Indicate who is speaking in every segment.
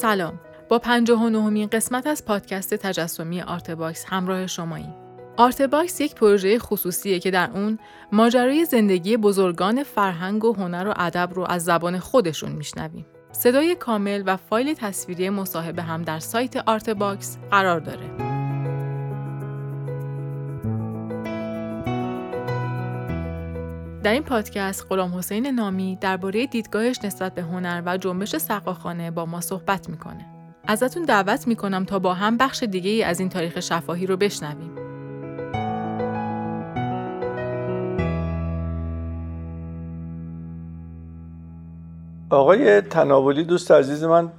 Speaker 1: سلام با 59 قسمت از پادکست تجسمی آرتباکس همراه شماییم. آرتباکس یک پروژه خصوصیه که در اون ماجرای زندگی بزرگان فرهنگ و هنر و ادب رو از زبان خودشون میشنویم. صدای کامل و فایل تصویری مصاحبه هم در سایت آرتباکس قرار داره. در این پادکست غلام حسین نامی درباره دیدگاهش نسبت به هنر و جنبش سقاخانه با ما صحبت می‌کنه. ازتون دعوت می‌کنم تا با هم بخش دیگه ای از این تاریخ شفاهی رو بشنویم.
Speaker 2: آقای تناولی دوست عزیز من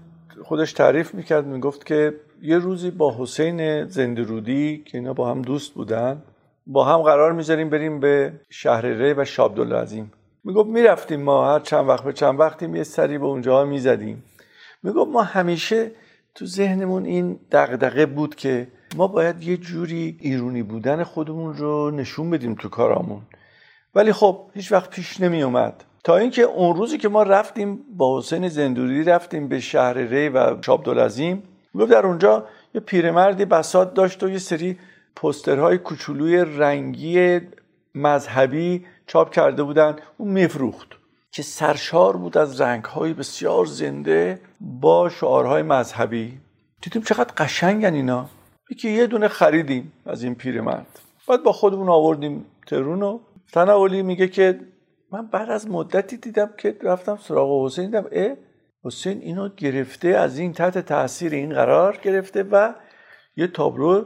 Speaker 2: خودش تعریف می‌کرد می‌گفت که یه روزی با حسین زندرودی که اینا با هم دوست بودن با هم قرار می‌ذاریم بریم به شهر ری و شابدالعظیم می‌گفت می‌رفتیم ما هر چند وقت به چند وقتی یه سری به اونجا می‌زدیم. می‌گفت ما همیشه تو ذهنمون این دغدغه بود که ما باید یه جوری ایرونی بودن خودمون رو نشون بدیم تو کارامون. ولی خب هیچ وقت پیش نمی اومد تا اینکه اون روزی که ما رفتیم با حسین زندوری رفتیم به شهر ری و شابدالعظیم گفت در اونجا یه پیرمردی بسات داشت و یه سری پسترهای کوچولوی رنگی مذهبی چاپ کرده بودن. اون میفروخت. که سرشار بود از رنگهای بسیار زنده با شعارهای مذهبی. دیدیم چقدر قشنگن اینا. یکی یه دونه خریدیم از این پیرمرد. بعد با خودمون آوردیم ترون و تناولی میگه که من بعد از مدتی دیدم که رفتم سراغ حسین. دیدم اه حسین اینو گرفته از این تحت تاثیر این قرار گرفته و یه تابلو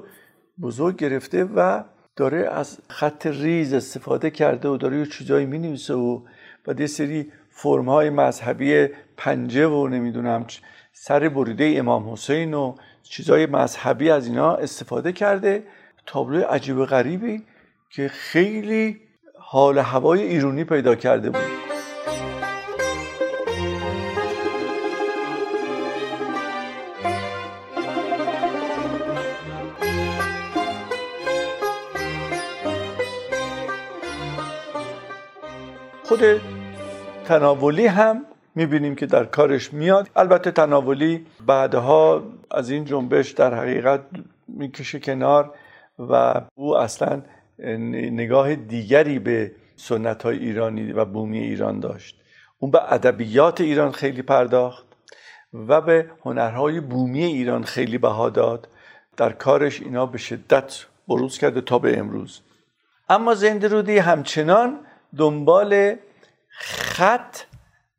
Speaker 2: بزرگ گرفته و داره از خط ریز استفاده کرده و داره یه چیزایی می نویسه و بعد یه سری فرم های مذهبی پنجه و نمی‌دونم سر بریده امام حسین و چیزای مذهبی از اینا استفاده کرده. تابلو عجیب غریبی که خیلی حال هوای ایرونی پیدا کرده بود. خود تناولی هم می‌بینیم که در کارش میاد. البته تناولی بعدها از این جنبش در حقیقت می‌کشه کنار و او اصلا نگاه دیگری به سنت های ایرانی و بومی ایران داشت. اون به ادبیات ایران خیلی پرداخت و به هنرهای بومی ایران خیلی بها داد. در کارش اینا به شدت بروز کرده تا به امروز. اما زندرودی همچنان دنبال خط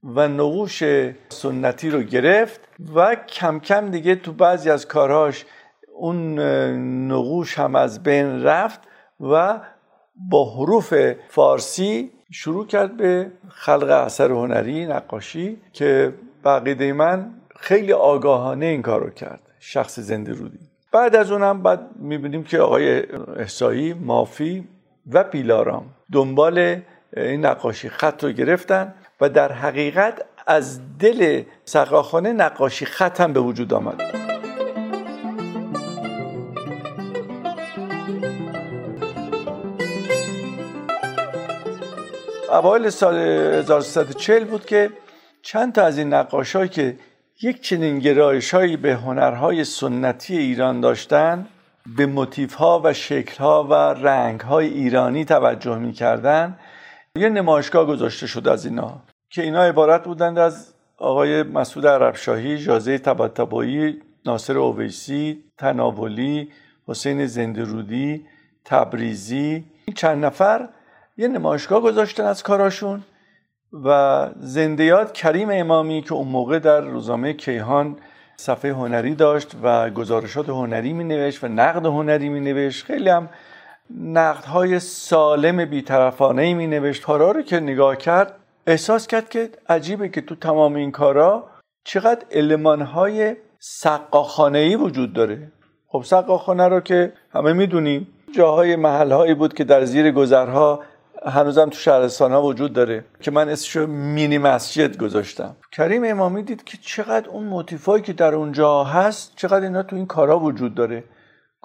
Speaker 2: و نقوش سنتی رو گرفت و کم کم دیگه تو بعضی از کارهاش اون نقوش هم از بین رفت و با حروف فارسی شروع کرد به خلق اثر هنری نقاشی که بقیده من خیلی آگاهانه این کار رو کرد شخص زنده رودی. بعد از اونم بعد می‌بینیم که آقای احسایی مافی و پیلارام دنبال این نقاشی خط رو گرفتن و در حقیقت از دل سقاخانه نقاشی خط هم به وجود آمد. اوایل سال 1340 بود که چند تا از این نقاشایی که یک چنین گرایشهایی به هنرهای سنتی ایران داشتن به موتیف ها و شکل ها و رنگ های ایرانی توجه می کردن یه نمایشگاه گذاشته شد از اینا که اینا عبارت بودند از آقای مسعود عربشاهی، جازه تباتبایی، ناصر اویسی، تناولی، حسین زندرودی، تبریزی. این چند نفر یه نمایشگاه گذاشتن از کاراشون و زندیات کریم امامی که اون موقع در روزنامه کیهان صفحه هنری داشت و گزارشات هنری می نوشت و نقد هنری می نوشت خیلی هم نقدهای سالم بیطرفانه ای می نوشت که نگاه کرد احساس کرد که عجیبه که تو تمام این کارا چقدر المانهای سقاخانه ای وجود داره. خب سقاخانه رو که همه می‌دونیم جاهای محلهایی بود که در زیر گذرها هنوزم تو شهرستان ها وجود داره که من اسمشو مینی مسجد گذاشتم. کریم امامی دید که چقدر اون موتیفایی که در اونجا هست چقدر اینا تو این کارا وجود داره.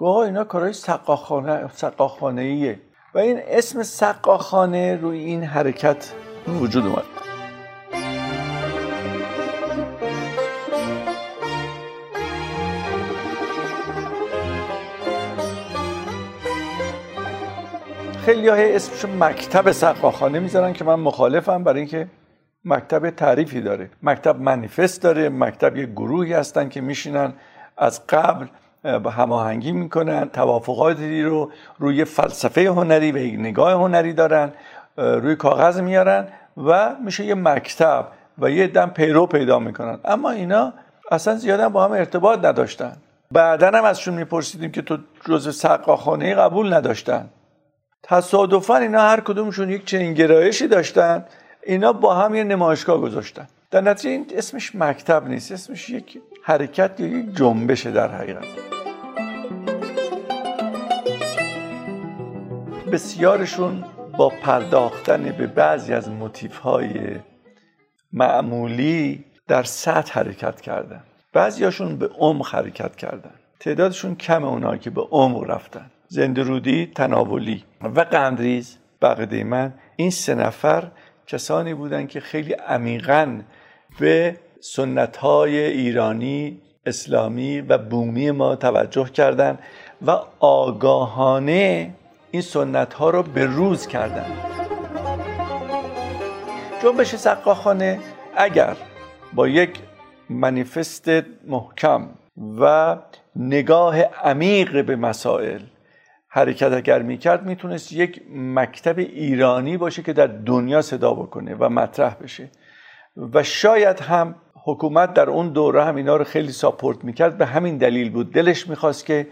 Speaker 2: گویا اینا کارهای سقاخانه سقاخانه ایه و این اسم سقاخانه روی این حرکت وجود اومد. خیلی های اسمش مکتب سقاخانه می‌ذارن که من مخالفم برای اینکه مکتب تعریفی داره. مکتب منیفست داره مکتب یه گروهی هستن که میشینن از قبل هماهنگی می‌کنن توافقاتی رو روی فلسفه هنری و نگاه هنری دارن روی کاغذ میارن و میشه یه مکتب و یه دم پیرو پیدا می‌کنن. اما اینا اصلا زیادا با هم ارتباط نداشتن. بعدا هم ازشون میپرسیدیم که تو جزء سقاخانه قبول نداشتن. تصادفا اینا هر کدومشون یک چنین گرایشی داشتن اینا با هم یه نمایشگاه گذاشتن. در نتیجه این اسمش مکتب نیست اسمش یک حرکت یا یک جنبشه در حقیقت. بسیارشون با پرداختن به بعضی از موتیف معمولی در سطح حرکت کردن. بعضیاشون به عمق حرکت کردن. تعدادشون کم اونایی که به عمق رفتن. زندرودی تناولی و قندریز بقیده من این سه نفر کسانی بودند که خیلی عمیقا به سنت های ایرانی اسلامی و بومی ما توجه کردند و آگاهانه این سنت ها رو به روز کردن. جنبش سقاخانه اگر با یک منیفست محکم و نگاه عمیق به مسائل حرکت اگر می‌کرد می‌تونست یک مکتب ایرانی باشه که در دنیا صدا بکنه و مطرح بشه. و شاید هم حکومت در اون دوره هم اینا رو خیلی ساپورت می‌کرد. به همین دلیل بود. دلش می‌خواست که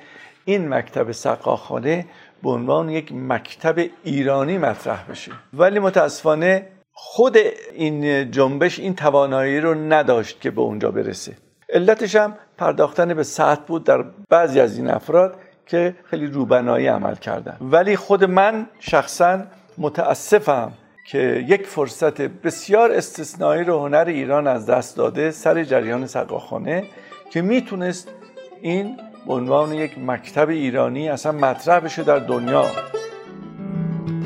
Speaker 2: این مکتب سقاخانه به عنوان یک مکتب ایرانی مطرح بشه. ولی متاسفانه خود این جنبش این توانایی رو نداشت که به اونجا برسه. علتش هم پرداختن به سطح بود در بعضی از این افراد که خیلی روبنایی عمل کردن. ولی خود من شخصا متاسفم که یک فرصت بسیار استثنایی رو هنر ایران از دست داده سر جریان سقاخانه که می‌تونست این به عنوان یک مکتب ایرانی اصلا مطرح بشه در دنیا.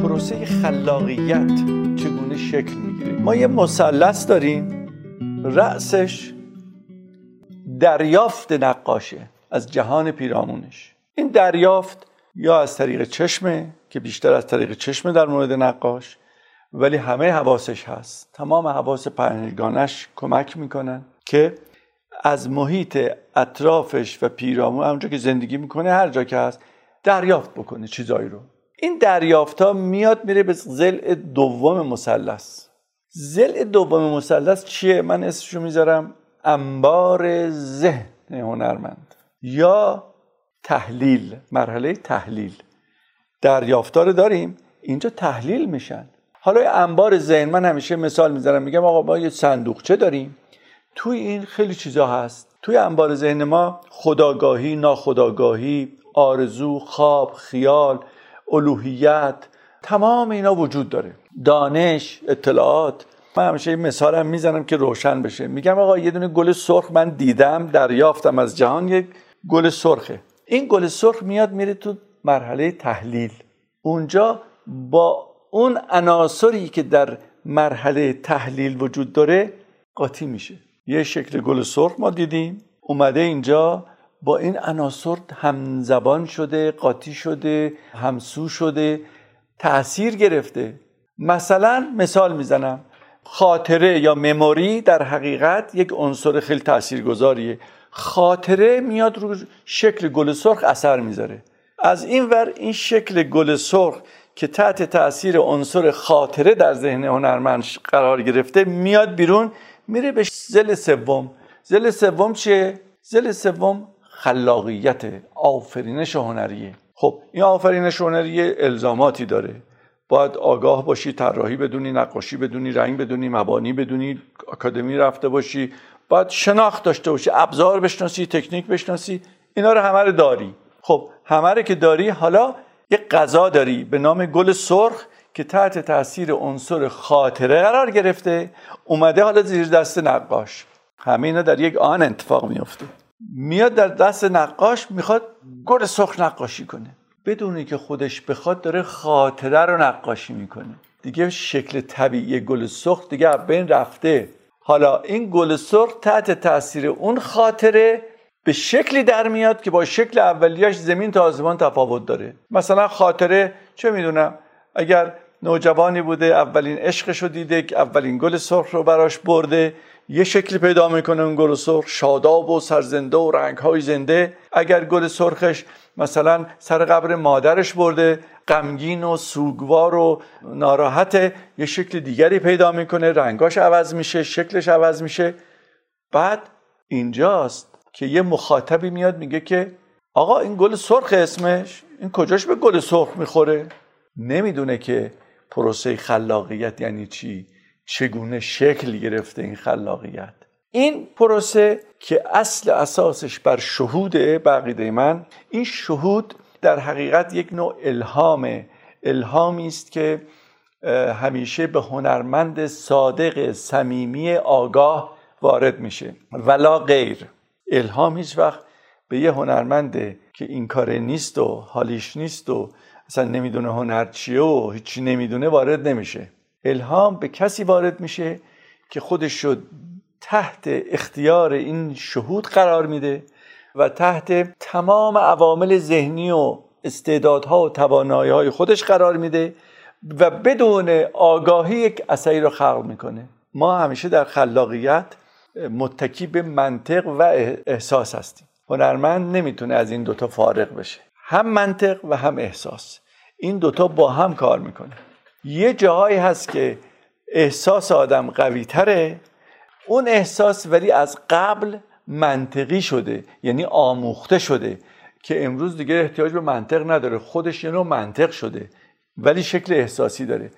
Speaker 2: پروسه خلاقیت چگونه شکل می‌گیره؟ ما یه مثلث داریم. رأسش دریافت نقاشه از جهان پیرامونش. این دریافت یا از طریق چشمه که بیشتر از طریق چشمه در مورد نقاش ولی همه حواسش هست. تمام حواس پنجگانش کمک می‌کنن که از محیط اطرافش و پیرامون اونجا که زندگی می‌کنه هر جا که هست دریافت بکنه چیزایی رو. این دریافت ها میاد میره به زل دوم مثلث. زل دوم مثلث چیه؟ من اسمشو می‌ذارم انبار ذهن هنرمند یا تحلیل مرحله تحلیل. دریافتار داریم اینجا تحلیل میشن. حالا انبار ذهن من همیشه مثال می‌ذارم میگم آقا ما یه صندوقچه داریم توی این خیلی چیزا هست. توی انبار ذهن ما خداگاهی ناخداگاهی آرزو خواب خیال الوهیت تمام اینا وجود داره. دانش اطلاعات. من همیشه این مثالم می‌زنم که روشن بشه. میگم آقا یه دونه گل سرخ من دیدم دریافتم از جهان یک گل سرخه. این گل سرخ میاد میره تو مرحله تحلیل. اونجا با اون عناصری که در مرحله تحلیل وجود داره قاطی میشه. یه شکل گل سرخ ما دیدیم اومده اینجا با این عناصر همزبان شده قاطی شده همسو شده تاثیر گرفته. مثلا مثال می‌زنم خاطره یا مموری در حقیقت یک عنصر خیلی تاثیرگذاریه خاطره میاد رو شکل گل سرخ اثر می‌ذاره. از این ور این شکل گل سرخ که تحت تاثیر عنصر خاطره در ذهن هنرمند قرار گرفته میاد بیرون میره به زل سوم. زل سوم چیه؟ زل سوم خلاقیت آفرینش هنریه. خب این آفرینش هنری الزاماتی داره. باید آگاه باشی طراحی بدونی نقاشی بدونی رنگ بدونی مبانی بدونی آکادمی رفته باشی. باید شناخت داشته باشی ابزار بشناسی تکنیک بشناسی. اینا رو همه رو داری. خب همه رو که داری حالا یه غذا داری به نام گل سرخ که تحت تاثیر عنصر خاطره قرار گرفته. اومده حالا زیر دست نقاش. همه اینا در یک آن اتفاق میفته میاد در دست نقاش می‌خواد گل سرخ نقاشی کنه. بدونی که خودش بخواد داره خاطره رو نقاشی می‌کنه. دیگه شکل طبیعی گل سرخ دیگه بین رفته. حالا این گل سرخ تحت تاثیر اون خاطره به شکلی در میاد که با شکل اولیاش زمین تا آسمان تفاوت داره. مثلا خاطره چه می‌دونم اگر نوجوانی بوده اولین عشقش رو دیده که اولین گل سرخ رو براش برده یه شکلی پیدا می‌کنه اون گل سرخ شاداب و سرزنده و رنگهای زنده. اگر گل سرخش مثلا سر قبر مادرش برده غمگین و سوگوار و ناراحت یه شکل دیگری پیدا می‌کنه رنگاش عوض میشه شکلش عوض میشه. بعد اینجاست. که یه مخاطبی میاد میگه که آقا این گل سرخ اسمش این کجاش به گل سرخ می‌خوره؟ نمی‌دونه که پروسه خلاقیت یعنی چی؟ چگونه شکل گرفته این خلاقیت؟ این پروسه که اصل اساسش بر شهوده بقیده من این شهود در حقیقت یک نوع الهامه. الهامی است که همیشه به هنرمند صادق صمیمی آگاه وارد میشه. ولا غیر. الهام هیچ وقت به یه هنرمنده که این کاره نیست و حالیش نیست و اصلا نمی‌دونه هنر چیه و هیچی نمی‌دونه وارد نمیشه. الهام به کسی وارد میشه که خودش شد تحت اختیار این شهود قرار میده و تحت تمام عوامل ذهنی و استعدادها و توانایی های خودش قرار میده و بدون آگاهی یک اثری رو خلق می‌کنه. ما همیشه در خلاقیت متکی به منطق و احساس هستیم. هنرمند نمی‌تونه از این دوتا فارغ بشه. هم منطق و هم احساس. این دوتا با هم کار می‌کنه. یه جاهایی هست که احساس آدم قوی تره اون احساس ولی از قبل منطقی شده یعنی آموخته شده که امروز دیگه احتیاج به منطق نداره. خودش یه نوع منطق شده ولی شکل احساسی داره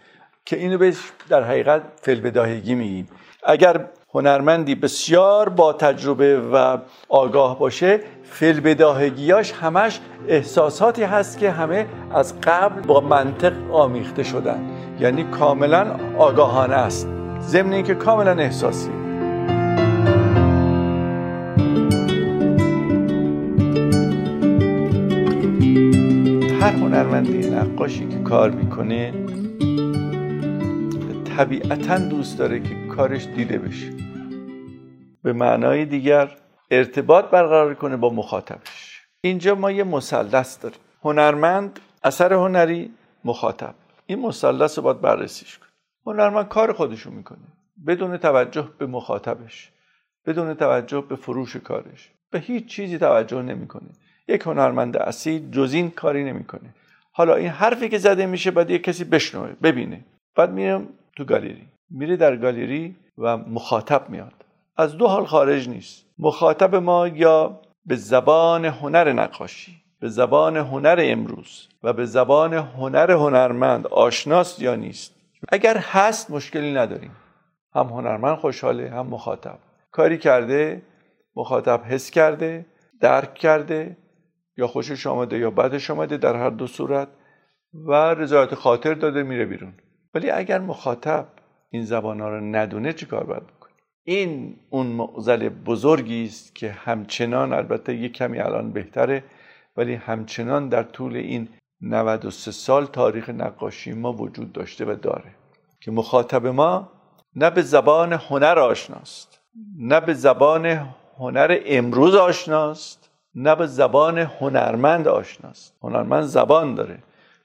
Speaker 2: که اینو بهش در حقیقت فلبداهگی میگیم. اگر هنرمندی بسیار با تجربه و آگاه باشه فلبداهگیاش همش احساساتی هست که همه از قبل با منطق آمیخته شدن. یعنی کاملا آگاهانه است. ضمن که کاملا احساسی. هر هنرمندی نقاشی که کار می‌کنه طبیعتا دوست داره که کارش دیده بشه. به معنای دیگر ارتباط برقرار کنه با مخاطبش. اینجا ما یه مثلث داریم. هنرمند اثر هنری مخاطب. این مثلث رو باید بررسیش کن هنرمند کار خودشو می‌کنه. بدون توجه به مخاطبش. بدون توجه به فروش کارش. به هیچ چیزی توجه نمی‌کنه. یک هنرمند اصیل جز این کاری نمی‌کنه. حالا این حرفی که زده میشه باید یک کسی بشنوه ببینه. بعد میرم تو گالری. میره در گالری و مخاطب میاد. از دو حال خارج نیست. مخاطب ما یا به زبان هنر نقاشی به زبان هنر امروز و به زبان هنر هنرمند آشناست یا نیست. اگر هست مشکلی نداریم. هم هنرمند خوشحاله هم مخاطب. کاری کرده مخاطب حس کرده درک کرده یا خوشش آمده یا بدش آمده در هر دو صورت و رضایت خاطر داده میره بیرون. ولی اگر مخاطب این زبان ها رو ندونه چی کار باید این اون معضل بزرگی است که همچنان البته یک کمی الان بهتره ولی همچنان در طول این 93 سال تاریخ نقاشی ما وجود داشته و داره که مخاطب ما نه به زبان هنر آشناست نه به زبان هنر امروز آشناست نه به زبان هنرمند آشناست. هنرمند زبان داره.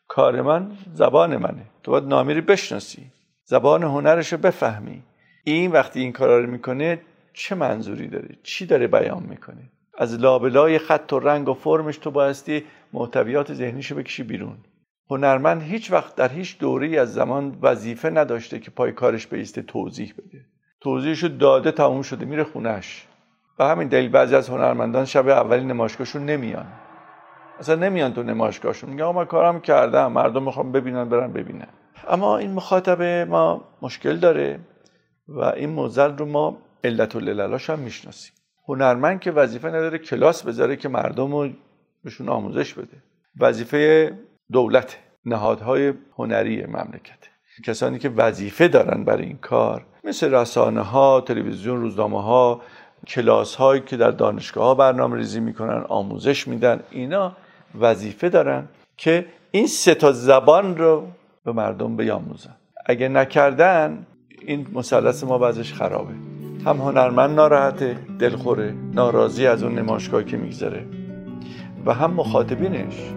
Speaker 2: کار من زبان منه. تو باید نامیری بشناسی. زبان هنرش رو بفهمی. این وقتی این کارا رو می‌کنه چه منظوری داره؟ چی داره بیان می‌کنه؟ از لابلای خط و رنگ و فرمش تو بایستی محتویات ذهنیشو بکشی بیرون. هنرمند هیچ وقت در هیچ دوره از زمان وظیفه نداشته که پای کارش بیسته توضیح بده. توضیحشو داده تموم شده میره خونش و همین دلیل بعضی از هنرمندان شب اولی نمایشگاهشون نمیان. اصلا نمیان تو نمایشگاهشون. میگن ما کارم کردم مردم می‌خوام ببینن برن ببینن. اما این مخاطب ما مشکل داره. و این موزل رو ما علت و هم می‌شناسیم. هنرمند که وظیفه نداره کلاس بذاره که مردم رو بهشون آموزش بده. وظیفه دولت نهادهای هنری مملکت. کسانی که وظیفه دارن برای این کار مثل رسانه ها تلویزیون روزنامه ها کلاس هایی که در دانشگاه ها برنامه ریزی می‌کنن آموزش میدن اینا وظیفه دارن که این سه تا زبان رو به مردم بیاموزن. اگه نکردن این مثلث ما بعضش خرابه هم هنرمند ناراحته دلخوره ناراضی از اون نمایشگاهی که میگذره و هم مخاطبینش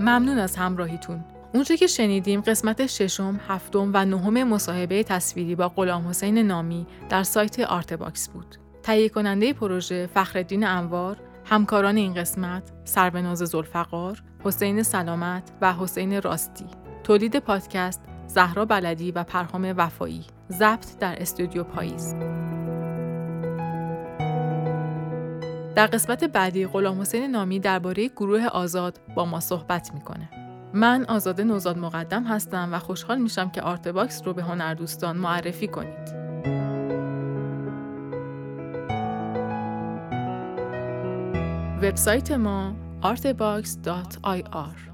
Speaker 1: ممنون از همراهیتون. اونچه که شنیدیم قسمت ششم، هفتم و نهم مصاحبه تصویری با غلام حسین نامی در سایت آرتباکس بود. تهیه کننده پروژه فخرالدین انوار، همکاران این قسمت سروناز ذوالفقار، حسین سلامت و حسین راستی. تولید پادکست زهرا بلدی و پرهام وفایی. ضبط در استودیو پاییز. در قسمت بعدی غلام حسین نامی درباره گروه آزاد با ما صحبت می‌کنه. من آزاده نوزاد مقدم هستم و خوشحال میشم که آرتباکس رو به هنردوستان معرفی کنید. وبسایت ما artebox.ir